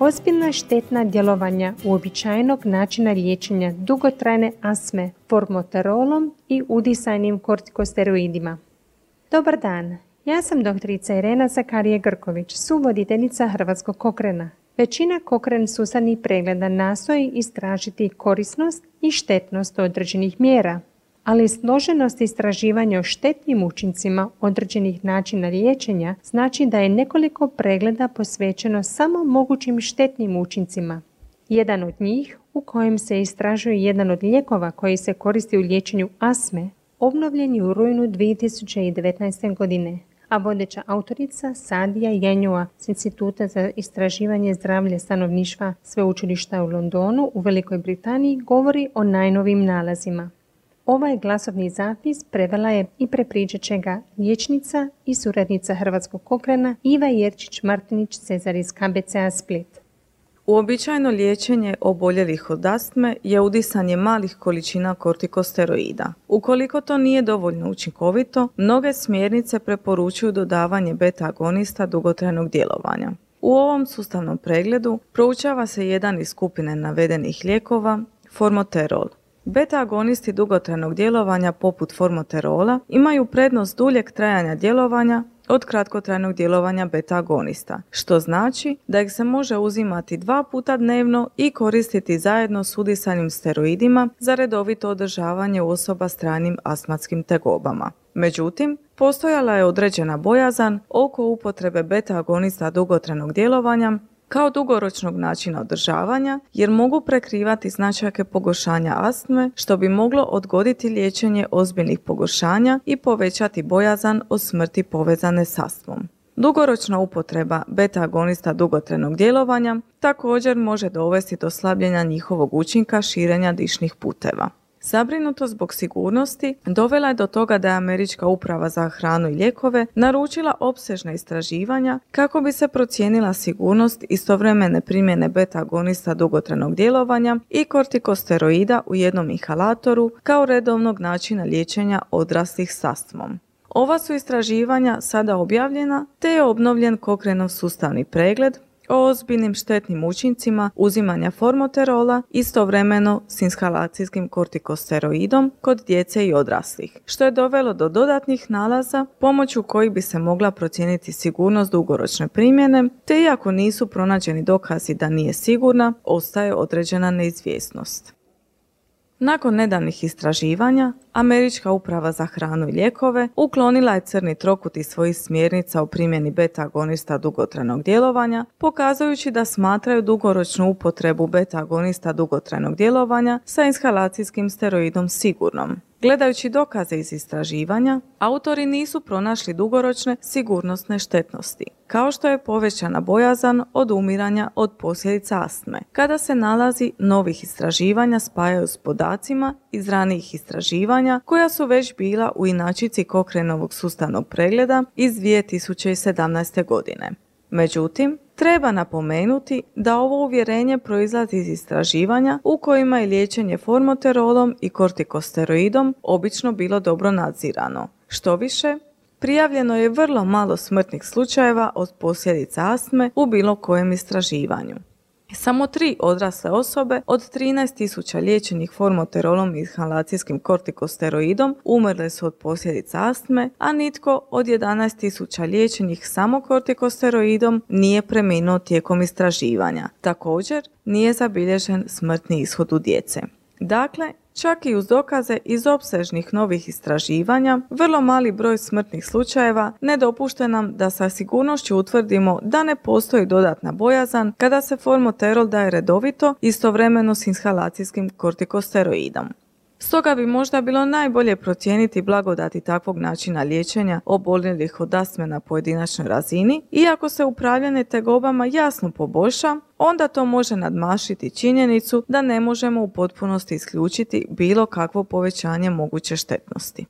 ozbiljna štetna djelovanja uobičajenog načina liječenja dugotrajne asme formoterolom i udisajnim kortikosteroidima. Dobar dan, ja sam doktorica Irena Zakarije Grković, suvoditeljica Hrvatskog kokrena. Većina kokren susadnih pregleda nastoji istražiti korisnost i štetnost određenih mjera, ali složenost istraživanja o štetnim učincima određenih načina liječenja znači da je nekoliko pregleda posvećeno samo mogućim štetnim učincima. Jedan od njih, u kojem se istražuje jedan od lijekova koji se koristi u liječenju asme, obnovljen je u rujnu 2019. godine, a vodeća autorica Sadija Jenjua s Instituta za istraživanje zdravlja stanovništva Sveučilišta u Londonu u Velikoj Britaniji govori o najnovim nalazima. Ovaj glasovni zapis prevela je i prepričat će ga liječnica i suradnica Hrvatskog kokrena Iva Jerčić-Martinić Cezar iz KBCA Split. Uobičajeno liječenje oboljelih od astme je udisanje malih količina kortikosteroida. Ukoliko to nije dovoljno učinkovito, mnoge smjernice preporučuju dodavanje beta-agonista dugotrajnog djelovanja. U ovom sustavnom pregledu proučava se jedan iz skupine navedenih lijekova, formoterol, Beta-agonisti dugotrajnog djelovanja poput formoterola imaju prednost duljeg trajanja djelovanja od kratkotrajnog djelovanja beta-agonista, što znači da ih se može uzimati dva puta dnevno i koristiti zajedno s udisanim steroidima za redovito održavanje osoba s trajnim astmatskim tegobama. Međutim, postojala je određena bojazan oko upotrebe beta-agonista dugotrajnog djelovanja kao dugoročnog načina održavanja jer mogu prekrivati značajke pogoršanja astme što bi moglo odgoditi liječenje ozbiljnih pogoršanja i povećati bojazan o smrti povezane s astmom. Dugoročna upotreba beta-agonista dugotrajnog djelovanja također može dovesti do slabljenja njihovog učinka širenja dišnih puteva. Zabrinuto zbog sigurnosti dovela je do toga da je Američka uprava za hranu i lijekove naručila opsežna istraživanja kako bi se procijenila sigurnost istovremene primjene beta-agonista dugotrajnog djelovanja i kortikosteroida u jednom inhalatoru kao redovnog načina liječenja odraslih s astmom. Ova su istraživanja sada objavljena te je obnovljen Kokrenov sustavni pregled o ozbiljnim štetnim učincima uzimanja formoterola istovremeno s inhalacijskim kortikosteroidom kod djece i odraslih, što je dovelo do dodatnih nalaza pomoću kojih bi se mogla procijeniti sigurnost dugoročne primjene, te iako nisu pronađeni dokazi da nije sigurna, ostaje određena neizvjesnost. Nakon nedavnih istraživanja, Američka uprava za hranu i lijekove uklonila je crni trokut iz svojih smjernica o primjeni beta-agonista dugotrajnog djelovanja, pokazujući da smatraju dugoročnu upotrebu beta-agonista dugotrajnog djelovanja sa inhalacijskim steroidom sigurnom. Gledajući dokaze iz istraživanja, autori nisu pronašli dugoročne sigurnosne štetnosti, kao što je povećana bojazan od umiranja od posljedica astme, kada se nalazi novih istraživanja spajaju s podacima iz ranijih istraživanja koja su već bila u inačici Kokrenovog sustavnog pregleda iz 2017. godine. Međutim, Treba napomenuti da ovo uvjerenje proizlazi iz istraživanja u kojima je liječenje formoterolom i kortikosteroidom obično bilo dobro nadzirano. Što više, prijavljeno je vrlo malo smrtnih slučajeva od posljedica astme u bilo kojem istraživanju. Samo tri odrasle osobe od 13.000 liječenih formoterolom i inhalacijskim kortikosteroidom umrle su od posljedica astme, a nitko od 11.000 liječenih samo kortikosteroidom nije preminuo tijekom istraživanja. Također, nije zabilježen smrtni ishod u djece. Dakle, Čak i uz dokaze iz opsežnih novih istraživanja, vrlo mali broj smrtnih slučajeva ne dopušta nam da sa sigurnošću utvrdimo da ne postoji dodatna bojazan kada se formoterol daje redovito istovremeno s inhalacijskim kortikosteroidom. Stoga bi možda bilo najbolje procijeniti blagodati takvog načina liječenja oboljelih od astme na pojedinačnoj razini iako se upravljanje tegobama jasno poboljša, onda to može nadmašiti činjenicu da ne možemo u potpunosti isključiti bilo kakvo povećanje moguće štetnosti.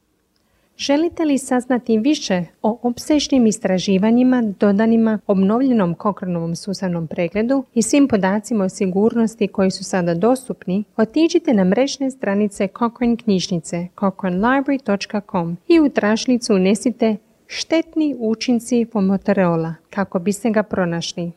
Želite li saznati više o opsežnim istraživanjima dodanima obnovljenom Kokrnovom sustavnom pregledu i svim podacima o sigurnosti koji su sada dostupni, otiđite na mrežne stranice Cochrane knjižnice cochranelibrary.com i u trašnicu unesite štetni učinci pomoterola kako biste ga pronašli.